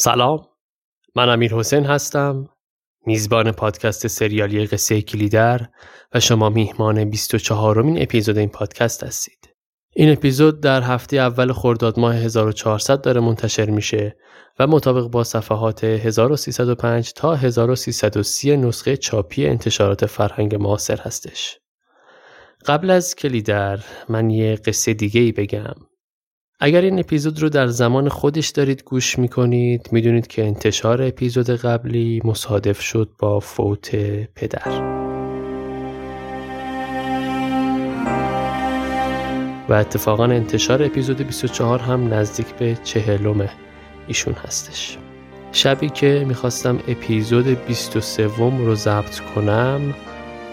سلام. من امیر حسین هستم میزبان پادکست سریالی قصه کلیدر و شما میهمان 24 مین اپیزود این پادکست هستید. این اپیزود در هفته اول خرداد ماه 1400 داره منتشر میشه و مطابق با صفحات 1305 تا 1330 نسخه چاپی انتشارات فرهنگ معاصر هستش. قبل از کلیدر من یه قصه دیگه ای بگم. اگر این اپیزود رو در زمان خودش دارید گوش می‌کنید می‌دونید که انتشار اپیزود قبلی مصادف شد با فوت پدر. و اتفاقا انتشار اپیزود 24 هم نزدیک به چهلم ایشون هستش. شبی که می‌خواستم اپیزود 23 رو ضبط کنم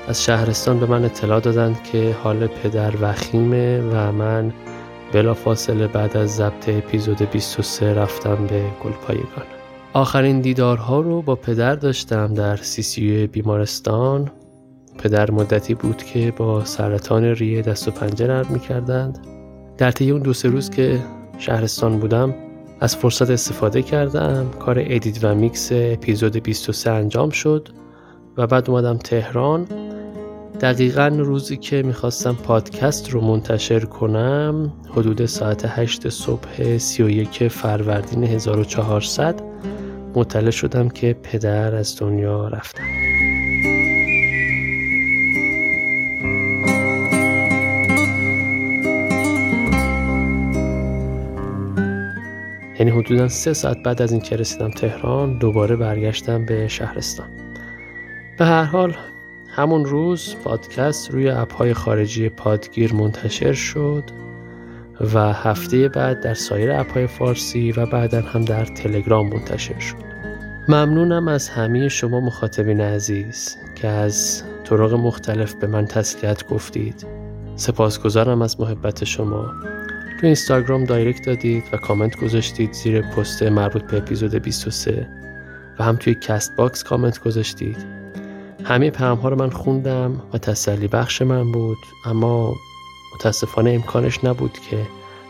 از شهرستان به من اطلاع دادند که حال پدر وخیمه و من بلا فاصله بعد از ضبط اپیزود 23 رفتم به گلپایگان. آخرین دیدارها رو با پدر داشتم در CCU بیمارستان. پدر مدتی بود که با سرطان ریه دست و پنجه نرم می کردند. در طی اون دو سه روز که شهرستان بودم از فرصت استفاده کردم. کار edit و میکس اپیزود 23 انجام شد و بعد اومدم تهران. دقیقا روزی که می‌خواستم پادکست رو منتشر کنم حدود ساعت 8 صبح 31 فروردین 1400 مطلع شدم که پدر از دنیا رفتن یعنی حدودا سه ساعت بعد از اینکه رسیدم تهران دوباره برگشتم به شهرستان. به هر حال همون روز پادکست روی اپهای خارجی پادگیر منتشر شد و هفته بعد در سایر اپهای فارسی و بعدا هم در تلگرام منتشر شد. ممنونم از همه شما مخاطبین عزیز که از طرق مختلف به من تسلیت گفتید. سپاسگزارم از محبت شما. تو اینستاگرام دایرکت دادید و کامنت گذاشتید زیر پست مربوط به اپیزود 23 و هم توی Castbox comment گذاشتید. همه پیام ها رو من خوندم و تسلی بخش من بود اما متاسفانه امکانش نبود که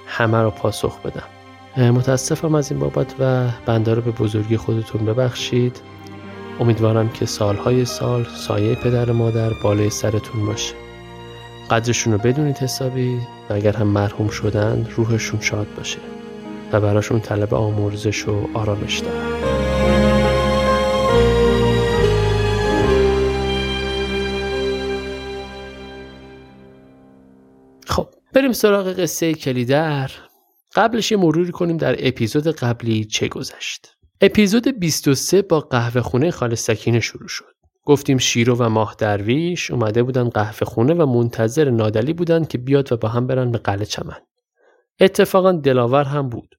همه رو پاسخ بدم. متاسفم از این بابت و بنده رو به بزرگی خودتون ببخشید. امیدوارم که سالهای سال سایه پدر مادر بالای سرتون باشه. قدرشون رو بدونید حسابی و اگر هم مرحوم شدن روحشون شاد باشه و براشون طلب آمرزش و آرامش دارم سراغ قصه کلیدر قبلش یه مروری کنیم در اپیزود قبلی چه گذشت. اپیزود 23 با قهوه خونه خال سکینه شروع شد. گفتیم شیرو و ماه درویش اومده بودن قهوه خونه و منتظر نادلی بودن که بیاد و با هم برن به قلعه چمن. اتفاقا دلاور هم بود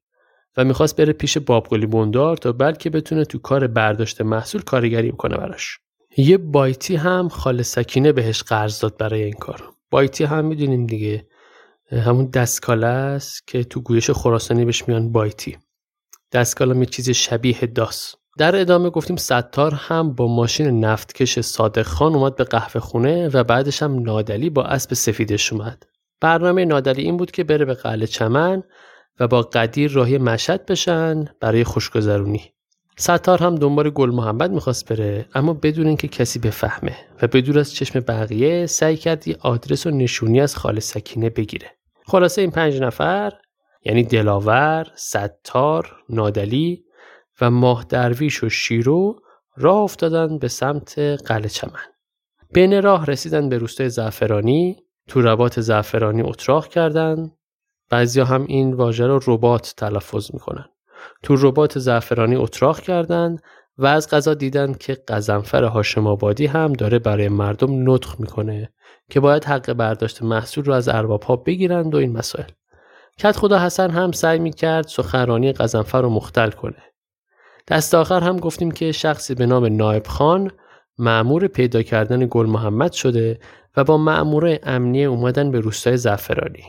و می‌خواست بره پیش بابگلی بندار تا بلکه بتونه تو کار برداشت محصول کارگری بکنه براش. یه بایتی هم خال سکینه بهش قرض داد برای این کار. بایتی هم می‌دونیم دیگه همون دستکاله است که تو گویش خراسانی بهش میان بایتی. دستکاله یه چیز شبیه داس. در ادامه گفتیم ستار هم با ماشین نفتکش صادق خان اومد به قهوه خونه و بعدش هم نادلی با اسب سفیدش اومد. برنامه نادلی این بود که بره به قلعه چمن و با قدیر راهی مشد بشن برای خوشگذرونی. ستار هم دنبال گل محمد می‌خواست بره اما بدون اینکه کسی بفهمه و بدون از چشم بقیه سعی کرد یه آدرس و نشونی از خال سکینه بگیره. خلاصه این پنج نفر یعنی دلاور، ستار، نادلی و ماه درویش و شیرو راه افتادن به سمت قلعه چمن. بین راه رسیدن به روستای زعفرانی، تو ربات زعفرانی اتراق کردند. بعضیا هم این واژه رو ربات تلفظ می‌کنن. تو ربات زعفرانی اتراق کردند و از غذا دیدن که قزنفر هاشم آبادی هم داره برای مردم نطخ می‌کنه که باید حق برداشت محصول رو از ارباب ها بگیرند و این مسائل. کت خدا حسن هم سعی می‌کرد سخنرانی قزنفر رو مختل کنه. دست آخر هم گفتیم که شخصی به نام نایب خان معمور پیدا کردن گل محمد شده و با معمور امنیه اومدن به روستای زعفرانی.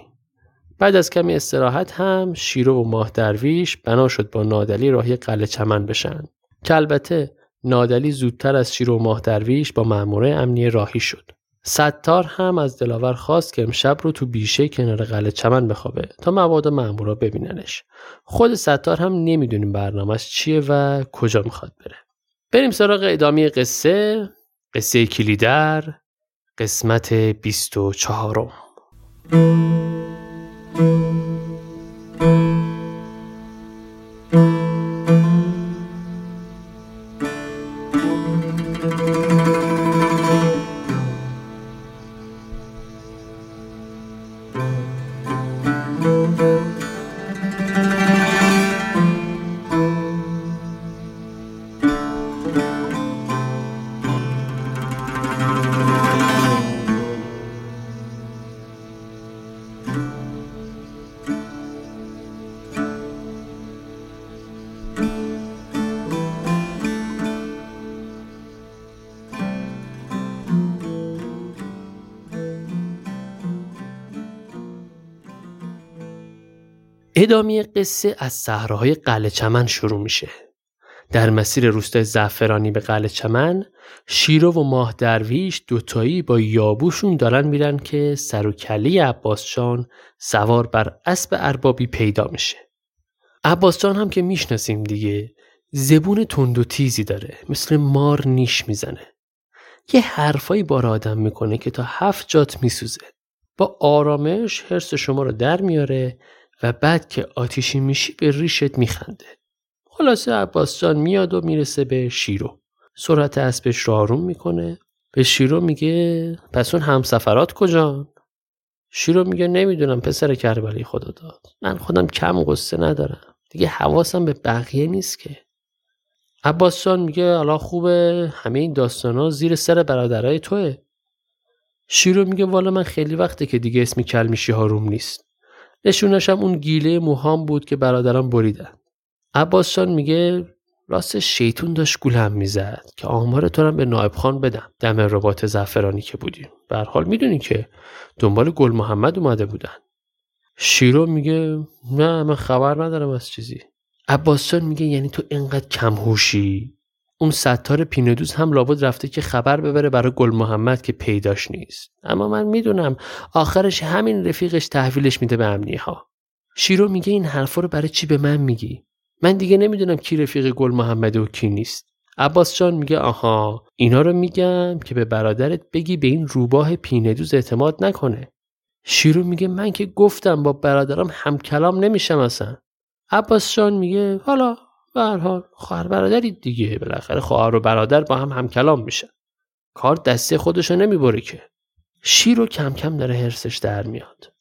بعد از کمی استراحت هم شیرو و ماه درویش بنا شد با نادلی راهی قلعه چمن بشن. که البته نادلی زودتر از شیرو و ماه درویش با معموره امنیه راهی شد. ستار هم از دلاور خواست که امشب رو تو بیشه کنار قلعه چمن بخوابه تا مواد مامورا ببیننش. خود ستار هم نمی‌دونیم برنامهش چیه و کجا می‌خواد بره. بریم سراغ ادامه قصه قصه کلیدر قسمت 24 ادامه قصه از صحراهای قلعه چمن شروع میشه. در مسیر روستای زعفرانی به قلعه چمن شیرو و ماه درویش دوتایی با یابوشون دارن میرن که سر و کله عباسجان سوار بر اسب اربابی پیدا میشه. عباسجان هم که می‌شناسیم دیگه زبون تند و تیزی داره مثل مار نیش می‌زنه. یه حرفایی بار آدم می‌کنه که تا هفت جات میسوزه. با آرامش حرس شما رو در میاره و بعد که آتیشی میشی به ریشت میخنده. خلاصه عباس جان میاد و می‌رسه به شیرو. سرعت اسبش رو آروم می‌کنه. به شیرو میگه پس اون همسفرات کجان؟ شیرو میگه نمی‌دونم پسر کربلی خدا داد. من خودم کم قصه ندارم. دیگه حواسم به بقیه نیست که. عباس جان میگه حالا خوبه همه این داستانا زیر سر برادرای توه. شیرو میگه والا من خیلی وقته که دیگه اسمی کلمیشی ها روم نیست. نشونش هم اون گیله موهام بود که برادران بریدن. عباس میگه راست شیطون داشت گولم می‌زد که آمار تو به نایب خان بدم. دم رباط زعفرانی که بودیم به حال می‌دونی که دنبال گل محمد اومده بودن. شیرو میگه نه من خبر ندارم از چیزی. عباس میگه یعنی تو اینقدر کمهوشی؟ اون ستار پیندوز هم لابد رفته که خبر ببره برای گل محمد که پیداش نیست. اما من می‌دونم آخرش همین رفیقش تحویلش میده به امنیه ها شیرو میگه این حرفا رو برای چی به من میگی؟ من دیگه نمی‌دونم کی رفیق گل محمد و کی نیست. عباس جان میگه آها اینا رو میگم که به برادرت بگی به این روباه پینهدوز اعتماد نکنه. شیرو میگه من که گفتم با برادرم هم کلام نمیشم اصلا. عباس جان میگه حالا به هر حال خواهر برادری دیگه بالاخره خواهر و برادر با هم همکلام میشن. کار دسته خودشو نمی‌بره که. شیرو کم کم داره حرسش در میاد.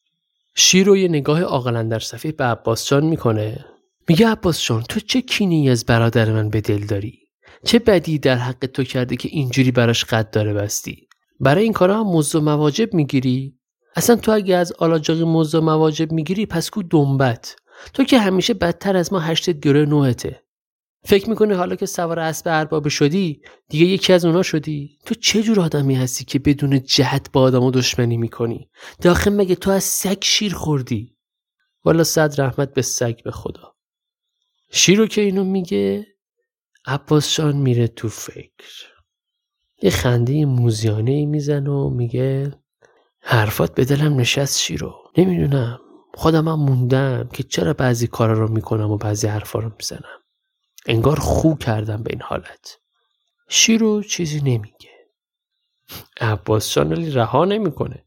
شیرو یه نگاه عاقلان در صفحه به عباس جان می‌کنه. میگه عباس جان تو چه کینی از برادر من به دل داری؟ چه بدی در حق تو کرده که اینجوری براش قد داره بستی؟ برای این کارا هم موضوع مواجب می‌گیری؟ اصلا تو اگه از آلاجاقی موضوع مواجب می‌گیری پس کو دنبت تو که همیشه بدتر از ما هشتت گره نوعته فکر می‌کنی حالا که سوار اسب ارباب شدی دیگه یکی از اونا شدی؟ تو چه جور آدمی هستی که بدون جهت با آدم و دشمنی می‌کنی؟ داخل مگه تو از سگ شیر خوردی؟ والا صد رحمت به سگ به خدا. شیرو که اینو میگه عباس شان میره تو فکر. یه خنده موزیانه میزن و میگه حرفات به دلم نشست شیرو. نمی‌دونم. خودم هم موندم که چرا بعضی کارا رو می‌کنم و بعضی حرفا رو می‌زنم. انگار خو کردم به این حالت. شیرو چیزی نمیگه. عباس شانلی رها نمی‌کنه.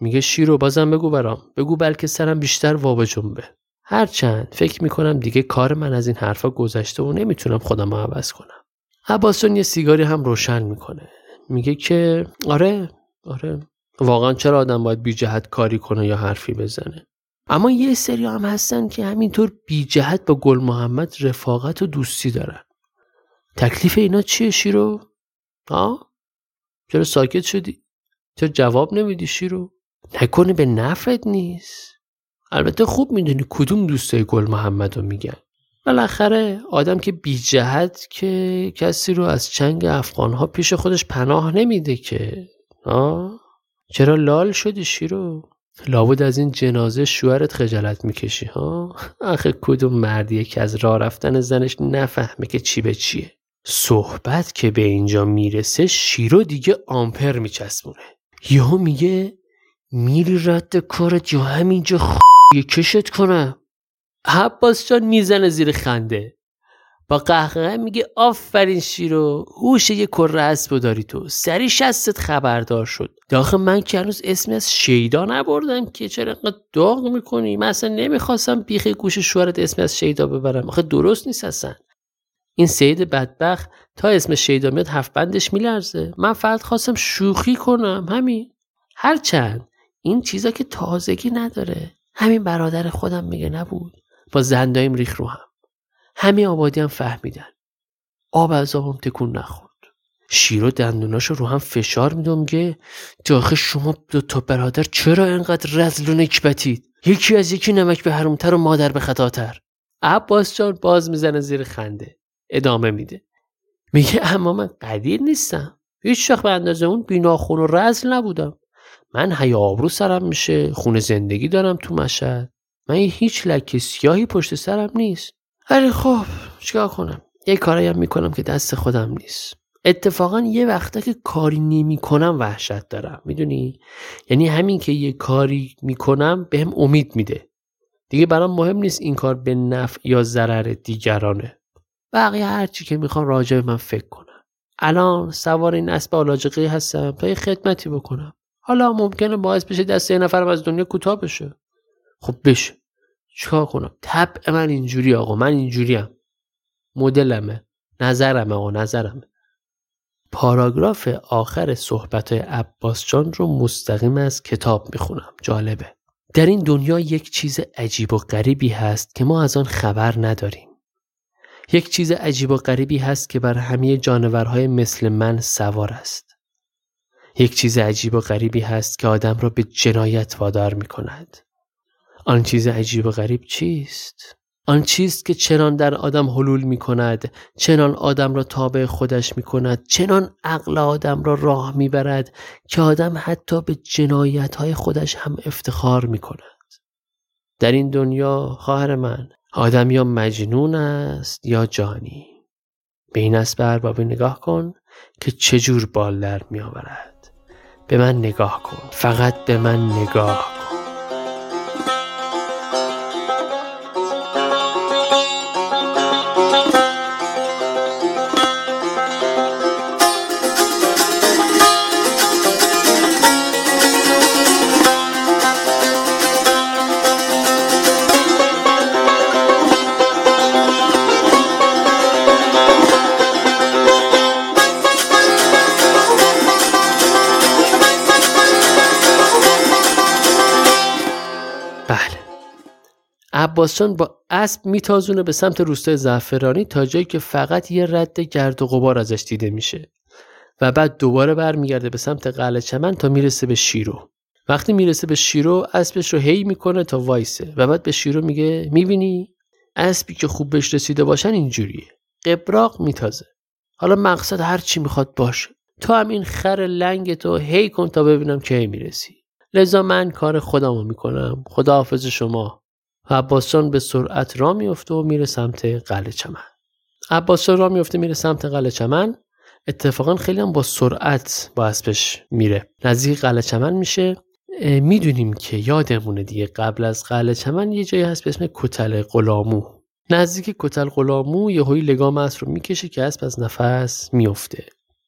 میگه شیرو بازم بگو برام. بگو بلکه سرم بیشتر وابه جنبه. هرچند فکر می‌کنم دیگه کار من از این حرفا گذشته و نمی‌تونم خودم رو عوض کنم. عباس یه سیگاری هم روشن می‌کنه. میگه که آره آره. واقعا چرا آدم باید بی جهت کاری کنه یا حرفی بزنه؟ اما یه سری هم هستن که همینطور بی جهت با گل محمد رفاقت و دوستی دارن تکلیف اینا چیه شیرو؟ ها؟ چرا ساکت شدی؟ چرا جواب نمیدی شیرو؟ نکنه به نفرت نیست البته خوب می‌دونی کدوم دوستای گل محمد رو میگن بالاخره آدم که بی جهت که کسی رو از چنگ افغان ها پیش خودش پناه نمیده که ها؟ چرا لال شدی شیرو؟ لابد از این جنازه شوهرت خجالت می‌کشی ها؟ آخه کدوم مردیه که از راه رفتن زنش نفهمه که چی به چیه. صحبت که به اینجا می‌رسه شیرو دیگه آمپر میچسبونه. یهو میگه میری رد کارت یا همینجا خ... کشت کنم. عباس جان می‌زنه زیر خنده. با قهقه میگه آفرین شیرو. هوش یه کره اسب داری تو. سری شستت خبردار شد. داخل من که هنوز اسمی از شیدا نبردم که چرا انقدر داغ می‌کنی؟ من اصلا نمی‌خواستم بیخ گوش شوهرت اسمی از شیدا ببرم. آخه درست نیست اصلا. این سید بدبخت تا اسم شیدا میاد هفت بندش میلرزه. من فقط خواستم شوخی کنم. همین. هرچند این چیزا که تازگی نداره. همین برادر خودم میگه نبود. با زندایم ریخ رو هم. همه آبادی هم فهمیدن. آب از آبم تکون نخورد. شیرو دندوناشو رو هم فشار میدم میگه داخل شما دو تا برادر چرا انقدر رزل و نکبتید؟ یکی از یکی نمک به حرومتر و مادر به خطاتر. عباس جان باز می‌زنه زیر خنده. ادامه میده. میگه اما من قدیر نیستم. هیچ وقت به اندازه اون بیناخون و رزل نبودم. من حیا آبرو سرم میشه خونه زندگی دارم تو مشهد. من هیچ لکه سیاهی پشت سرم نیست. ولی خب چیکار کنم؟ یه کاری هم می‌کنم که دست خودم نیست. اتفاقا یه وقتا که کاری نمی‌کنم وحشت دارم می‌دونی؟ یعنی همین که یه کاری می‌کنم بهم امید میده. دیگه برام مهم نیست این کار به نفع یا ضرر دیگرانه. بقیه هرچی که می‌خوان راجع به من فکر کنم. الان سوار این اسب آلاجقی هستم تا یه خدمتی بکنم. حالا ممکنه باعث بشه دست یه نفرم از دنیا کوتاه بشه. خب بشه. چیکار کنم؟ طبع من اینجوری آقا من اینجوریم مدلمه نظرمه آقا نظرمه. پاراگراف آخر صحبت عباس جان رو مستقیم از کتاب می‌خونم. جالبه. در این دنیا یک چیز عجیب و غریبی هست که ما از آن خبر نداریم. یک چیز عجیب و غریبی هست که بر همه جانورهای مثل من سوار است. یک چیز عجیب و غریبی هست که آدم را به جنایت وادار می کند آن چیز عجیب و غریب چیست؟ آن چیست که چنان در آدم حلول می کند چنان آدم را تابع خودش می کند چنان عقل آدم را راه می برد که آدم حتی به جنایت های خودش هم افتخار می کند در این دنیا خواهر من آدم یا مجنون است یا جانی. به این اسب اربابی نگاه کن که چجور بال در می آورد به من نگاه کن فقط به من نگاه کن. عباسجان با اسب میتازونه به سمت روستای زعفرانی تا جایی که فقط یه رد گرد و غبار ازش دیده میشه. و بعد دوباره برمیگرده به سمت قلعه چمن تا می‌رسه به شیرو. وقتی می‌رسه به شیرو اسبش رو هی می‌کنه تا وایسه و بعد به شیرو میگه می‌بینی؟ اسبی که خوب بهش رسیده باشن اینجوریه. قبراق میتازه. حالا مقصد هر چی می‌خواد باشه. تو هم این خر لنگ تو هی کن تا ببینم کی می‌رسی. لذا من کار خودمو می‌کنم. خداحافظ شما. و عباسجان به سرعت را میفته و میره سمت قلعه چمن. عباسجان را میفته میره سمت قلعه چمن. اتفاقا خیلی هم با سرعت با اسبش میره. نزدیک قلعه چمن میشه. می‌دونیم که یادمونه دیگه قبل از قلعه چمن یه جایی هست به اسم کتل غلامو. نزدیک کتل غلامو یه هایی لگام اسب رو می‌کشه که اسب از نفس میفته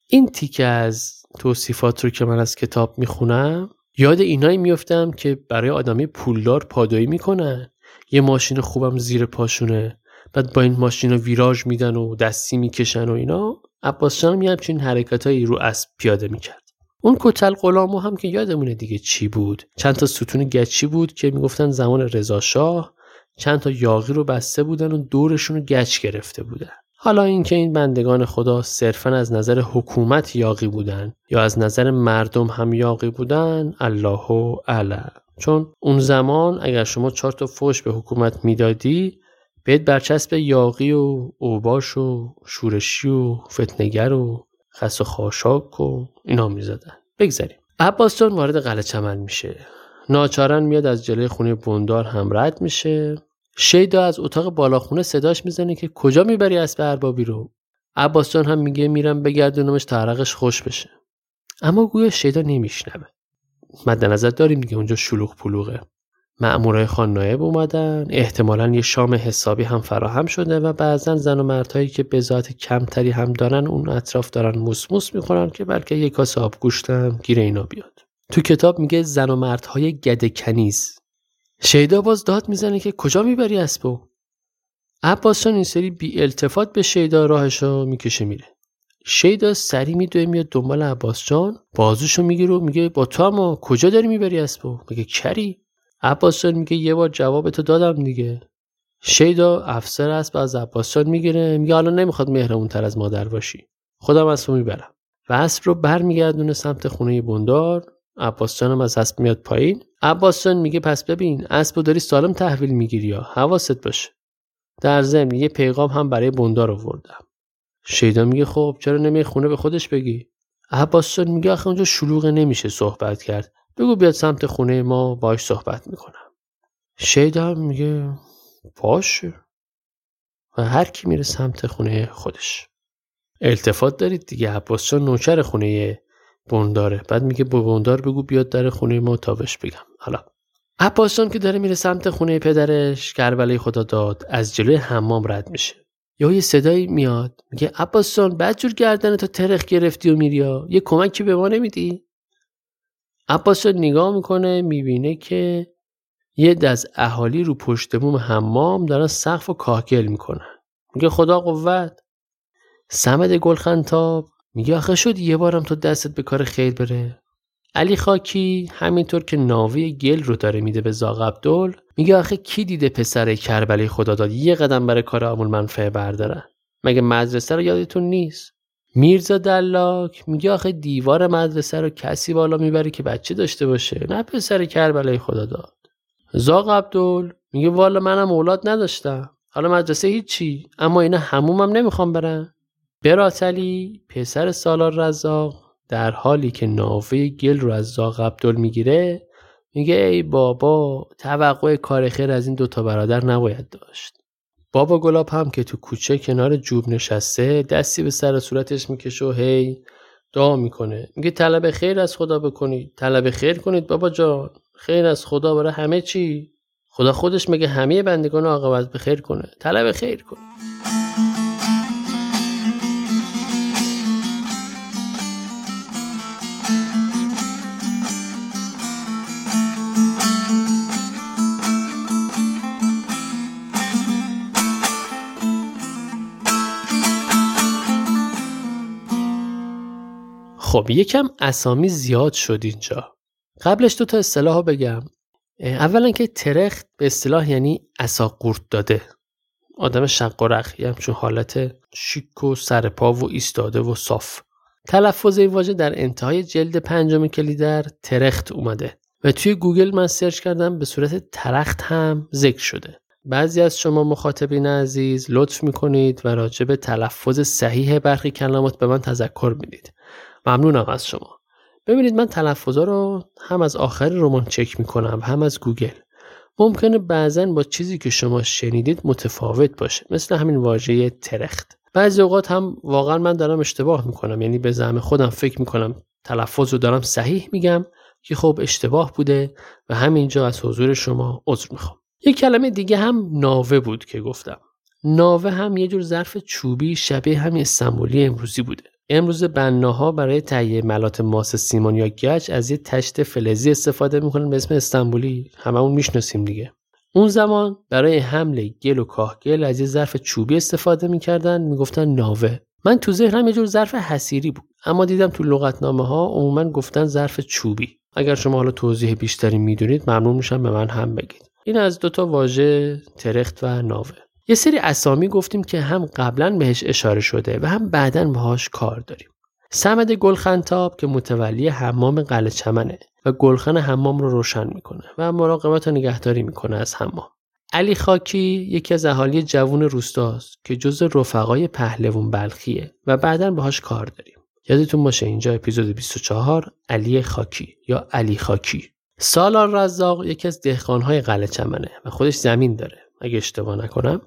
این تیکه از توصیفات رو که من از کتاب می‌خونم یاد اینایی میفتم که برای آدمی پولدار پادایی می‌کنن. یه ماشین خوبم زیر پاشونه. بعد با این ماشین رو ویراژ میدن و دستی می‌کشن و اینا. عباس جان یه همچین حرکتهایی رو اسب پیاده می‌کرد. اون کتل غلامو هم که یادمونه دیگه چی بود. چند تا ستون گچی بود که می‌گفتن زمان رضا شاه. چند تا یاغی رو بسته بودن و دورشون رو گچ گرفته بودن. حالا اینکه این بندگان خدا صرفا از نظر حکومت یاقی بودن یا از نظر مردم هم یاقی بودن الله اعلم. چون اون زمان اگر شما چهار تا فوش به حکومت می‌دادی بهت برچسب یاقی و اوباش و شورشی و فتنگر و خس و خاشاک و اینا می‌زدن. بگذاریم. عباس وارد قلعه چمن میشه. ناچارن میاد از جلوی خونه بوندار هم رد میشه. شیدا از اتاق بالاخونه صداش می‌زنه که کجا می‌بری اسب اربابی رو؟ عباس هم میگه میرم بگردونمش تا عرقش خوش بشه. اما گویا شیدا نمیشنوه. مد نظر داریم دیگه اونجا شلوغ پلوغه. مأمورای خان نایب اومدن احتمالا یه شام حسابی هم فراهم شده و بعضا زن و مردهایی که بذات کمتری هم دارن اون اطراف دارن موسموس می‌کنن که بلکه یه کاس آب گوشتم گیر اینا بیاد. تو کتاب میگه زن و مردهای گده کنیز. شیدا باز داد می‌زنه که کجا می‌بری اسبو؟ عباسان این سری بی التفات به شیدا راهشو می‌کشه میره. شیدا سری میدوه میاد دنبال عباس جان بازوشو می‌گیره و میگه با تو اما کجا داری می‌بری اسبو میگه کری. عباس میگه یه بار جواب تو دادم دیگه. شیدا افسر اسب از عباس می‌گیره. میگه حالا نمی‌خواد مهرمون تر از مادر باشی. خودم اسبو می‌برم. و اسب رو برمیگردونه سمت خونه بندار. عباس هم از اسب میاد پایین. عباس میگه پس ببین اسبو داری سالم تحویل می‌گیری یا؟ حواست باشه. در ضمن یه پیغام هم برای بندار آوردم. شیدا میگه خب چرا نمی خونه به خودش بگی؟ عباس میگه آخه اونجا شلوغ نمیشه صحبت کرد. بگو بیاد سمت خونه ما باش صحبت می‌کنم. شیدا میگه باشه. و هر کی میره سمت خونه خودش. التفات دارید دیگه عباس نوکر خونه بنداره. بعد میگه با بندار بگو بیاد در خونه ما تابش بگم. حالا عباس که داره میره سمت خونه پدرش کربلای خدا داد از جلوی حمام رد میشه. یا یه صدایی میاد میگه عباس بعد جور گردن تو ترخ گرفتی و میری یه کمکی به ما نمیدی؟ عباس نگاه می‌کنه می‌بینه که یه دز اهالی رو پشت بوم حمام دارن سقف و کاهگل می‌کنن. میگه خدا قوت. سمد گلخنتاب. میگه آخه شد یه بارم تو دستت به کار خیر بره. علی خاکی همینطور که ناوی گل رو داره میده به زاغ عبدال میگه آخه کی دیده پسر کربلی خدا داد یه قدم برای کار آمول منفعه بردارن. مگه مدرسه رو یادتون نیست؟ میرزا دلاک میگه آخه دیوار مدرسه رو کسی بالا می‌بره که بچه داشته باشه نه پسر کربلای خدا داد زاغ عبدال میگه والا منم اولاد نداشتم. حالا مدرسه هیچی اما اینا همومم نمی‌خوام برن. براتلی پسر سالار رزاق در حالی که نافه گل رو از زاغ عبدال می‌گیره میگه ای بابا توقع کار خیر از این دوتا برادر نباید داشت. بابا گلاب هم که تو کوچه کنار جوب نشسته دستی به سر صورتش می‌کشه و هی دعا می‌کنه. میگه طلب خیر از خدا بکنید طلب خیر کنید بابا جان. خیر از خدا برای همه چی. خدا خودش میگه همه بندگان عاقبت به خیر کنه. طلب خیر کنید خب یکم اسامی زیاد شد اینجا. قبلش دو تا اصطلاح بگم. اولا که ترخت به اصطلاح یعنی عصا قورت داده. آدم شق و رق یه همچون حالت شیک و سرپا و ایستاده و صاف. تلفظ این واژه در انتهای جلد پنجم کلیدر ترخت اومده. و توی گوگل من search کردم به صورت ترخت هم ذکر شده. بعضی از شما مخاطبین عزیز لطف می‌کنید و راجع به تلفظ صحیح برخی کلمات به من تذکر می‌دید. ممنونم از شما. ببینید من تلفظا رو هم از آخر رمان چک می‌کنم هم از گوگل. ممکنه بعضا با چیزی که شما شنیدید متفاوت باشه مثل همین واژه ترخت. بعضی اوقات هم واقعا من دارم اشتباه می‌کنم یعنی به زعم خودم فکر می‌کنم تلفظ رو دارم صحیح میگم که خب اشتباه بوده و همینجا از حضور شما عذر می‌خوام. یک کلمه دیگه هم ناوه بود که گفتم. ناوه هم یه جور ظرف چوبی شبیه همین استانبولی امروزی بوده. امروز بناها برای تهیه ملات ماس سیمان یا گچ از یه تشت فلزی استفاده می‌کنن به اسم استانبولی هممون می‌شناسیم دیگه. اون زمان برای حمل گل و کاهگل از یه ظرف چوبی استفاده می‌کردن می‌گفتن ناوه. من تو ذهنم یه جور ظرف حسیری بود اما دیدم تو لغتنامه ها عموما گفتن ظرف چوبی. اگر شما حالا توضیح بیشتری می‌دونید ممنون میشم به من هم بگید. این از دوتا واژه ترخت و ناوه. یه سری اسامی گفتیم که هم قبلا بهش اشاره شده و هم بعدا باهاش کار داریم. سمد گلخنتاب که متولی حمام قلعه چمنه و گلخن حمام رو روشن می‌کنه و مراقبت و نگهداری می‌کنه از حمام. علی خاکی یکی از اهالی جوون روستاست که جز رفقای پهلوون بلخیه و بعدا باهاش کار داریم. یادتون باشه اینجا اپیزود 24 علی خاکی یا علی خاکی. سالار رزاق یکی از دهقانهای قلعه چمنه و خودش زمین داره. اگه اشتباه نکنم.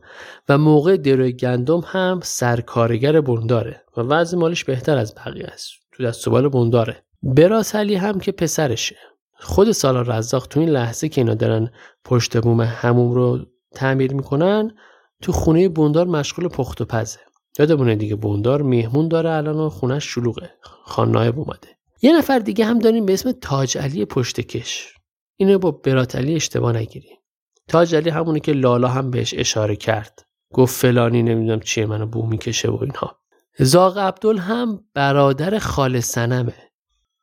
و موقع دروی گندم هم سرکارگر بنداره و وضع مالش بهتر از بقیه است. تو دست بال بنداره. براس هم که پسرشه. خود سالار رزاق تو این لحظه که اینا دارن پشت بوم هموم رو تعمیر می‌کنن تو خونه بوندار مشغول پخت و پزه. یادمونه دیگه بوندار مهمون داره الان و خونش شلوغه. خان نایب اومده. یه نفر دیگه هم داریم به اسم تاج علی پشت کش. اینو با برات علی اشتباه نگیریم تاج علی همونه که لالا هم بهش اشاره کرد. گفت فلانی نمی‌دونم چیه منو بو می‌کشه و اینها. زاغ عبدال هم برادر خال سنمه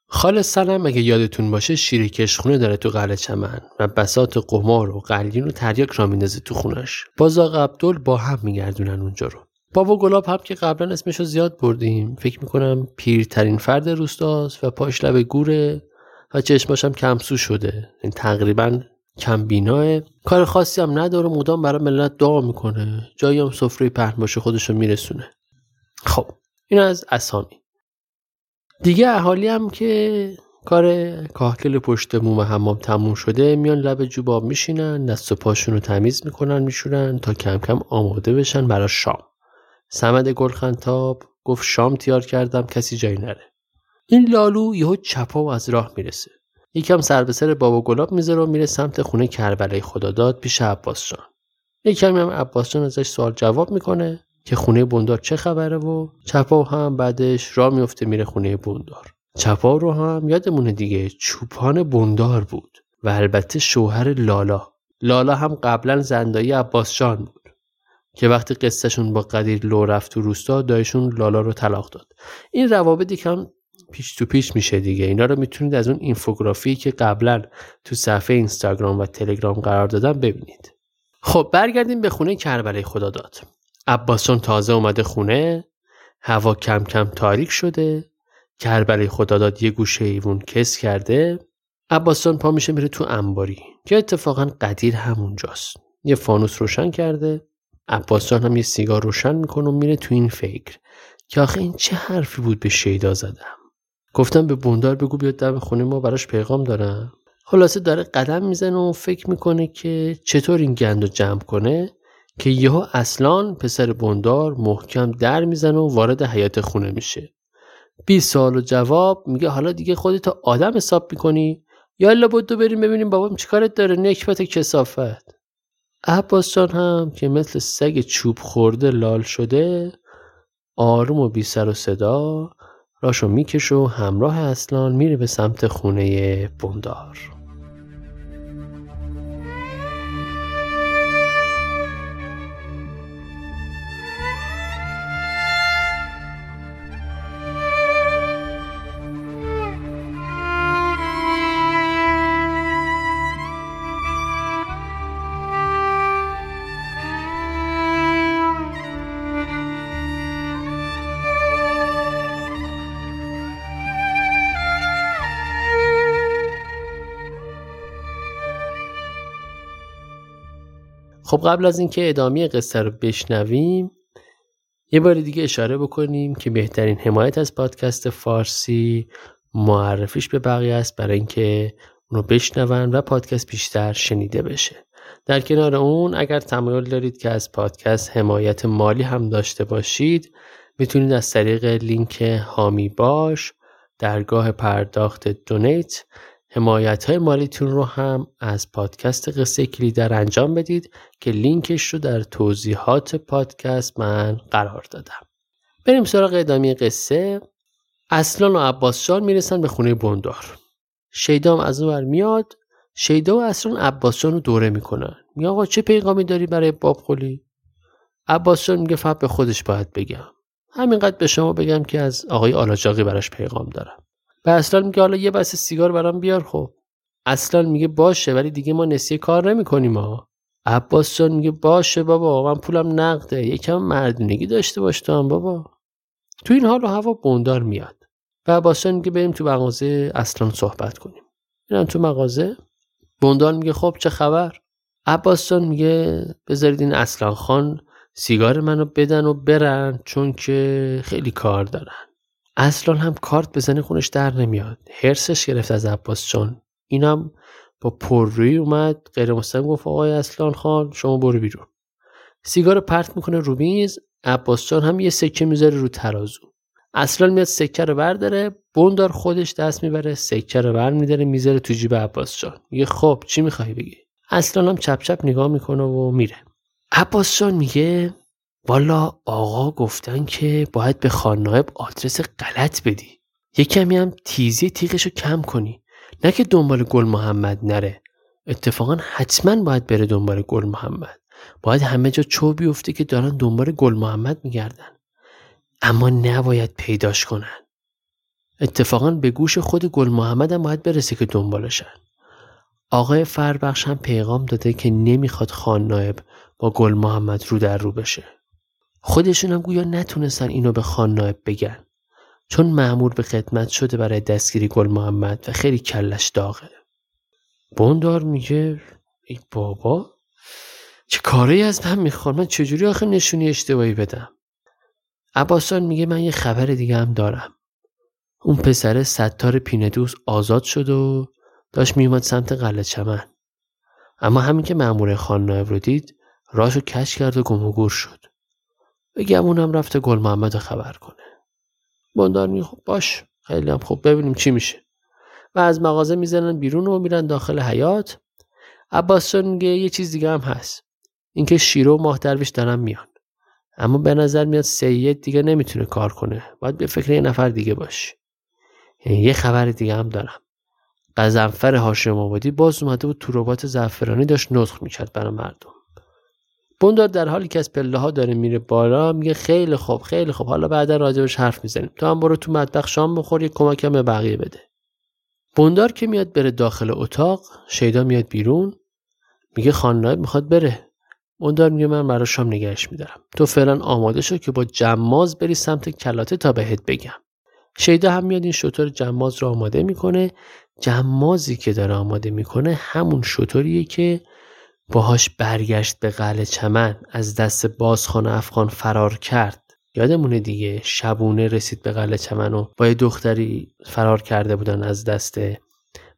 خال سنم اگه یادتون باشه شیر کشخونه داره تو قلعه چمن و بسات قمار و قلین و تریاک را میندازه تو خونش. با زاغ عبدال با هم میگردونن اونجا رو. بابا گلاب هم که قبلا اسمشو زیاد بردیم. فکر می‌کنم پیرترین فرد روستاست و پاش لب گوره و چشماش هم کمسو شده. این تقریبا کم بیناه کار خاصی هم نداره مدام برای ملت دعا می‌کنه. جایی هم سفره پهن باشه خودشو میرسونه. خب این از اسامی. دیگه اهالی هم که کار کاهکل پشت موم حمام تموم شده میان لب جوباب میشینن دست و پاشون رو تمیز می‌کنن میشورن تا کم کم آماده بشن برای شام. سمد گلخنتاب گفت شام تیار کردم کسی جایی نره. این لالو یهو چپا و از راه می‌رسه. یکم سر به سر بابا گلاب می‌ذاره و میره سمت خونه کربلای خداداد پیش عباس جان. یکم هم عباس جان ازش سوال جواب می‌کنه که خونه بوندار چه خبره و چپا هم بعدش راه میفته میره خونه بوندار چپا رو هم یادمونه دیگه چوپان بوندار بود و البته شوهر لالا. لالا هم قبلا زندایی عباس جان بود که وقتی قصهشون با قدیر لو رفت تو روستا دایشون لالا رو طلاق داد. این روابط یکم پیش تو پیش میشه دیگه. اینا رو می‌تونید از اون اینفوگرافی که قبلا تو صفحه اینستاگرام و تلگرام قرار دادم ببینید. خب برگردیم به خونه کربلای خدا داد عباسون تازه اومده خونه هوا کم کم تاریک شده کربلای خدا داد یه گوشه ایوون کس کرده. عباسون پا میشه میره تو انباری که اتفاقا قدیر همونجاست. یه فانوس روشن کرده عباس هم یه سیگار روشن می‌کنه و میره تو این فکر که آخه این چه حرفی بود به شیدا زدم؟ گفتم به بوندار بگو بیاد دم خونه ما براش پیغام دارم. خلاصه داره قدم می‌زنه و فکر می‌کنه که چطور این گند رو جمع کنه که یهو اصلا پسر بوندار محکم در می‌زنه و وارد حیات خونه میشه. 20 سال و جواب میگه حالا دیگه خودت آدم حساب می‌کنی؟ یا الا بودو بریم ببینیم بابام چیکارت داره؟ نکبت کسافت. عباس جان هم که مثل سگ چوب خورده لال شده آروم و بی سر و صدا راشو می‌کشه و همراه اصلان میره به سمت خونه بوندار خب قبل از اینکه ادامه قصه رو بشنویم یه بار دیگه اشاره بکنیم که بهترین حمایت از پادکست فارسی معرفیش به بقیه است برای اینکه اونو بشنون و پادکست بیشتر شنیده بشه. در کنار اون اگر تمایل دارید که از پادکست حمایت مالی هم داشته باشید می‌تونید از طریق لینک هامی باش درگاه پرداخت دونیت حمایت های مالیتون رو هم از پادکست قصه کلیدر انجام بدید که لینکش رو در توضیحات پادکست من قرار دادم. بریم سراغ ادامه قصه. اصلان و عباس جان می‌رسن به خونه بندار. شیدام از اون میاد. شیدا و اصلان عباس جان رو دوره می‌کنن. میگه آقا چه پیغامی داری برای باب خلی عباس جان میگه فقط به خودش باید بگم. همینقدر به شما بگم که از آقای آلاجاقی براش پیغام دارم. به اصلان میگه حالا یه بسته سیگار برام بیار خب. اصلان میگه باشه ولی دیگه ما نسیه کار نمی‌کنیم ها عباس جان میگه باشه بابا من پولم نقده. یکم مردونگی داشته باش تو هم بابا. تو این حال و هوا بوندار میاد. و عباس جان میگه بریم تو مغازه اصلان صحبت کنیم. میرن تو مغازه. بوندار میگه خب چه خبر؟ عباس جان میگه بذارید این اصلان خان سیگار منو بدن و برن چون که خیلی کار دارن. اصلا هم کارت بزنه خونش در نمیاد. هرسش گرفت از عباس جان. اینم با پررویی اومد. غیر مستقیم گفت آقای اصلان خان شما برو بیرون. سیگار پرت می‌کنه رو میز. عباس جان هم یه سکه می‌ذاره رو ترازو. اصلا میاد سکه رو برداره. بوندار خودش دست می‌بره سکه رو بر میداره می‌ذاره تو جیب عباس جان. میگه خب چی می‌خوای بگی؟ اصلا هم چپ چپ نگاه می‌کنه و میره. عباس جان میگه والا آقا گفتن که باید به خاننایب آدرس غلط بدی. یه کمی هم تیزی تیغشو کم کنی. نه که دنبال گل محمد نره. اتفاقا حتما باید بره دنبال گل محمد. باید همه جا چو بیفته که دارن دنبال گل محمد میگردن. اما نباید پیداش کنن. اتفاقا به گوش خود گل محمد هم باید برسه که دنبالشن. آقای فربخش هم پیغام داده که نمی‌خواد خان نایب با گل محمد رو در رو بشه. خودشون هم گویا نتونستن اینو به خان نایب بگن. چون معمور به خدمت شده برای دستگیری گل محمد و خیلی کلش داغه. بوندار میگه ای بابا چه کاری از من می‌خواد من چجوری آخه نشونی اشتباهی بدم؟ عباسان میگه من یه خبر دیگه هم دارم. اون پسر ستار پینه آزاد شد و داشت میومد سمت قلعه چمن. اما همین که مأمور خان نایب رو دید راشو کش کرد و گم و گور شد. بگم اونم رفته گل محمد خبر کنه. بندار می خب باش خیلی هم خوب. ببینیم چی میشه. و از مغازه می‌زنن بیرون و میرن داخل حیات عباس میگه یه چیز دیگه هم هست. اینکه شیرو و ماه درویش دارن میان. اما به نظر میاد سید دیگه نمی‌تونه کار کنه. باید به فکر یه نفر دیگه باش یعنی یه خبر دیگه هم دارم. قزنفر هاشم آبادی باز اومده بود تو ربات زعفرانی داشت نطخ می‌کرد برای مردم. بوندار در حالی که از پله ها داره میره بالا میگه خیلی خوب خیلی خوب. حالا بعدا راجبش حرف می‌زنیم. تو هم برو تو مطبخ شام بخور یه کمکم به بقیه بده. بوندار که میاد بره داخل اتاق شیدا میاد بیرون میگه خان نایب می‌خواد بره. بوندار میگه من برای شام نگهش میدارم. تو فعلا آماده شو که با جماز بری سمت کلاته تا بهت بگم. شیدا هم میاد این شطور جماز رو آماده می‌کنه. جمازی که داره آماده می‌کنه همون شطوریه که باهاش برگشت به قلعه چمن از دست بازخان افغان فرار کرد. یادمونه دیگه شبونه رسید به قلعه چمن و با یه دختری فرار کرده بودن از دست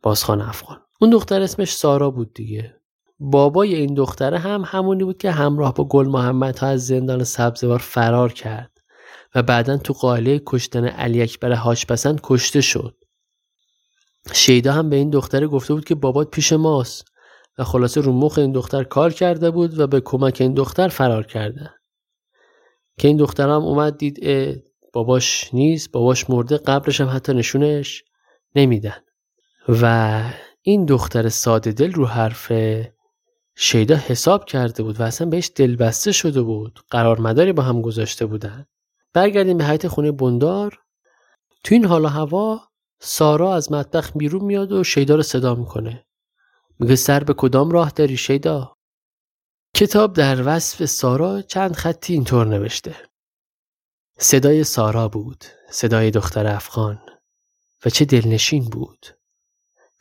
بازخان افغان. اون دختر اسمش سارا بود دیگه. بابای این دختره هم همونی بود که همراه با گل محمد ها از زندان سبزوار فرار کرد و بعدا تو قاله کشتن علی اکبر هاشپسند کشته شد. شیدا هم به این دختره گفته بود که بابات پیش ماست. و خلاصه رو مخ این دختر کار کرده بود و به کمک این دختر فرار کرده. که این دختر هم اومد دید باباش نیست باباش مرده قبرش هم حتی نشونش نمیدن. و این دختر ساده دل رو حرف شیدا حساب کرده بود و اصلا بهش دلبسته شده بود. قرار مداری با هم گذاشته بودن. برگردیم به حیات خونه بندار. تو این حالا هوا سارا از مطبخ بیرون میاد و شیدا رو صدا می‌کنه. میگه سر به کدام راه داری شیدا؟ کتاب در وصف سارا چند خطی اینطور نوشته. صدای سارا بود صدای دختر افغان و چه دلنشین بود.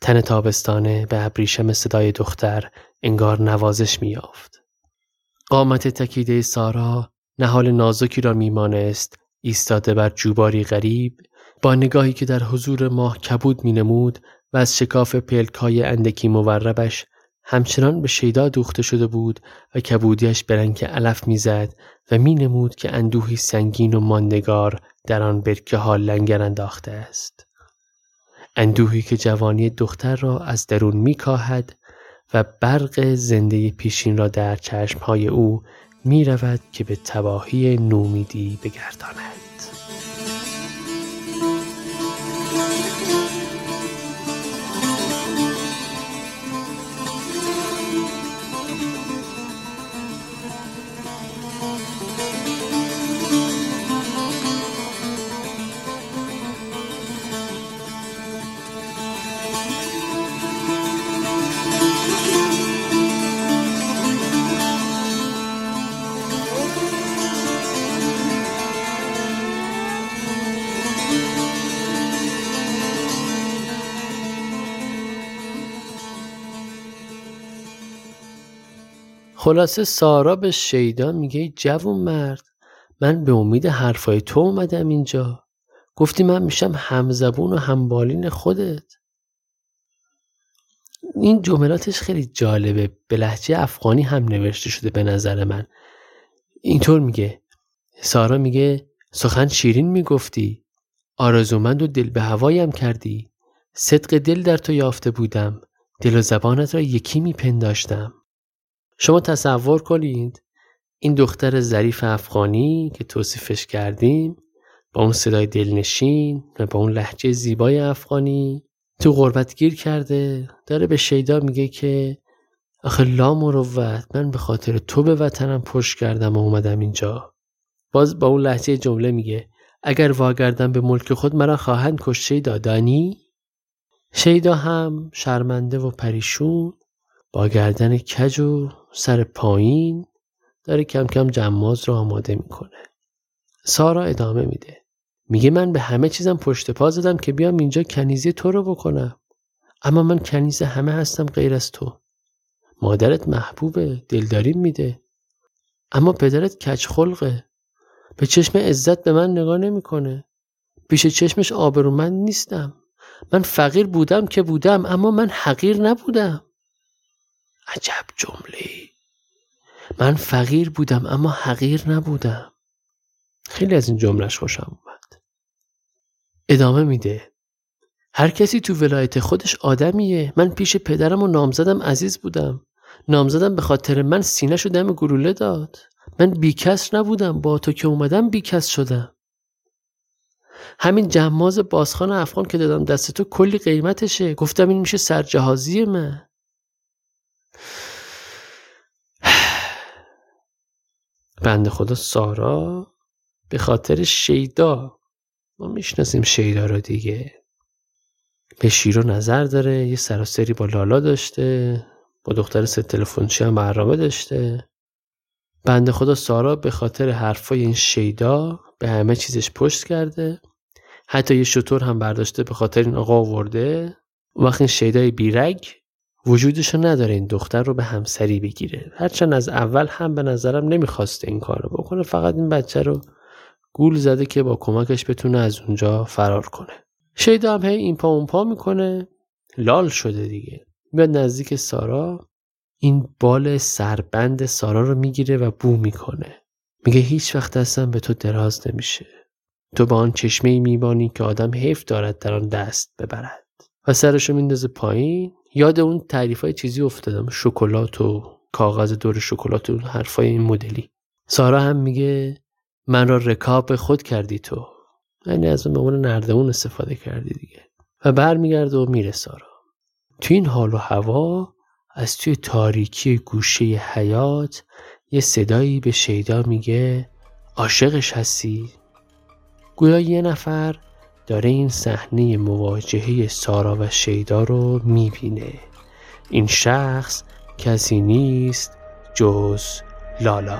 تن تابستانه به ابریشم صدای دختر انگار نوازش میافت قامت تکیده سارا نهال نازکی را میمانست ایستاده بر جوباری غریب با نگاهی که در حضور ماه کبود مینمود و از شکاف پلکای اندکی موربش همچنان به شیدا دوخته شده بود و کبودیش به رنگ علف می‌زد و مینمود که اندوهی سنگین و ماندگار در آن برکه ها لنگر انداخته است. اندوهی که جوانی دختر را از درون میکاهد و برق زنده پیشین را در چشمهای او می رود که به تباهی نومیدی بگرداند. خلاصه سارا به شیدا میگه جوون مرد من به امید حرفای تو اومدم اینجا. گفتی من میشم همزبون و همبالین خودت. این جملاتش خیلی جالبه. به لحجه افغانی هم نوشته شده به نظر من. اینطور میگه. سارا میگه سخن شیرین می‌گفتی. آرزومند و دل به هوایم کردی. صدق دل در تو یافته بودم. دل و زبانت را یکی میپنداشتم. شما تصور کنید این دختر ظریف افغانی که توصیفش کردیم با اون صدای دلنشین و با اون لحجه زیبای افغانی تو غربت گیر کرده داره به شیدا میگه که آخه لا مروت من به خاطر تو به وطنم پشت کردم و اومدم اینجا. باز با اون لحجه جمله میگه اگر واگردم به ملک خود مرا خواهند کشت شیدا دانی؟ شیدا هم شرمنده و پریشون با گردن کج و سر پایین داره کم کم جماز رو آماده می‌کنه. سارا ادامه میده. میگه من به همه چیزم پشت پا زدم که بیام اینجا کنیزی تو رو بکنم. اما من کنیز همه هستم غیر از تو. مادرت محبوبه دلداریم میده. اما پدرت کچ خلقه. به چشم عزت به من نگاه نمی‌کنه. پیش چشمش آبرومند نیستم. من فقیر بودم که بودم اما من حقیر نبودم. عجب جمله. من فقیر بودم اما حقیر نبودم. خیلی از این جملش خوشم اومد. ادامه میده. هر کسی تو ولایت خودش آدمیه. من پیش پدرم و نامزدم عزیز بودم. نامزدم به خاطر من سینه شو دم گلوله داد. من بیکس نبودم. با تو که اومدم بیکس شدم. همین جماز بازخان افغان که دادم دست تو کلی قیمتشه. گفتم این میشه سرجهازی من. بند خدا سارا به خاطر شیدا. ما می‌شناسیم شیدا رو دیگه. به شیرو نظر داره یه سراسری با لالا داشته با دختر سه تلفنچی هم برنامه داشته. بنده خدا سارا به خاطر حرفای این شیدا به همه چیزش پشت کرده. حتی یه شطور هم برداشته به خاطر این آقا آورده. وقتی این شیدای بیرگ وجودشو نداره این دختر رو به همسری بگیره. هرچند از اول هم به نظرم نمی‌خواسته این کار رو بکنه فقط این بچه رو گول زده که با کمکش بتونه از اونجا فرار کنه. شیدا هم هی این پا اون پا می‌کنه. لال شده دیگه. میاد نزدیک سارا. این بال سربند سارا رو می‌گیره و بو می‌کنه. میگه هیچ وقت دستم به تو دراز نمیشه. تو با آن چشمه میبانی که آدم حیف دارد در آن دست ببرد. و سرشو میندازه پایین. یاد اون تعریف های چیزی افتادم. شکلات و کاغذ دور شکلات و حرفای این مدلی. سارا هم میگه من را رکاب خود کردی تو. یعنی از اون نردمون استفاده کردی دیگه. و برمیگرده و میره سارا. تو این حال و هوا از توی تاریکی گوشه حیات یه صدایی به شیدا میگه عاشقش هستی؟ گویا یه نفر داره این صحنه مواجهه سارا و شیدا رو می‌بینه. این شخص کسی نیست جز لالا.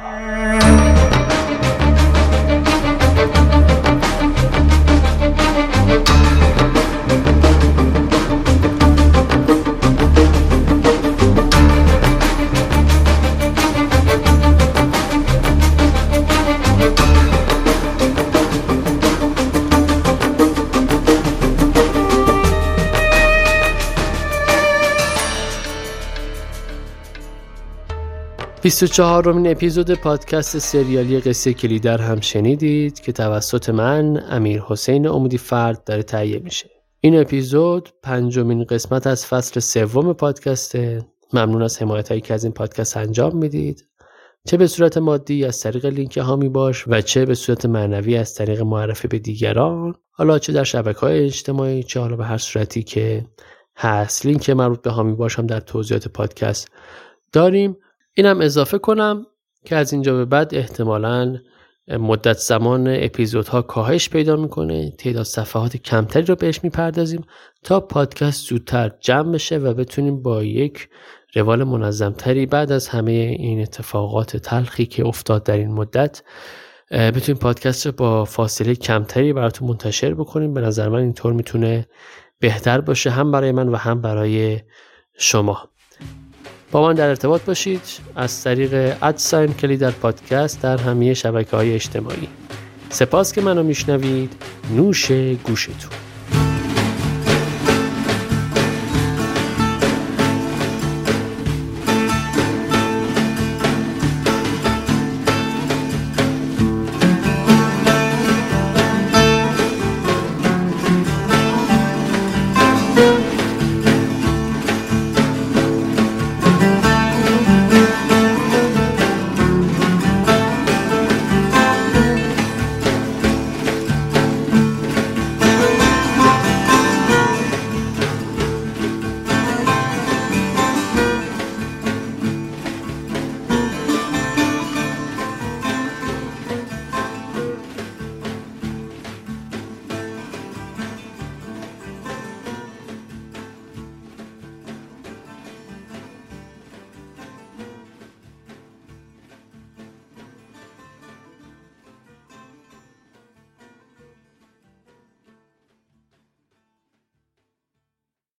24 رومین اپیزود پادکست سریالی قصه کلیدر هم شنیدید که توسط من امیر حسین امودی فرد داره تهیه میشه. این اپیزود پنجمین قسمت از فصل سوم پادکسته. ممنون از حمایت هایی که از این پادکست انجام می‌دید. چه به صورت مادی از طریق لینک هامی باش و چه به صورت معنوی از طریق معرفی به دیگران. حالا چه در شبکه های اجتماعی چه حالا به هر صورتی که هست. لینک مربوط به هامی باش هم در توضیحات پادکست داریم. اینم اضافه کنم که از اینجا به بعد احتمالا مدت زمان اپیزودها کاهش پیدا می‌کنه. تعداد صفحات کمتری رو بهش می‌پردازیم تا پادکست زودتر جمع بشه و بتونیم با یک روال منظمتری بعد از همه این اتفاقات تلخی که افتاد در این مدت بتونیم پادکست رو با فاصله کمتری براتون منتشر بکنیم. به نظر من اینطور می‌تونه بهتر باشه هم برای من و هم برای شما. با من در ارتباط باشید. از طریق ادساین کلی در پادکست در همه شبکه های اجتماعی. سپاس که منو میشنوید. نوش گوشتون.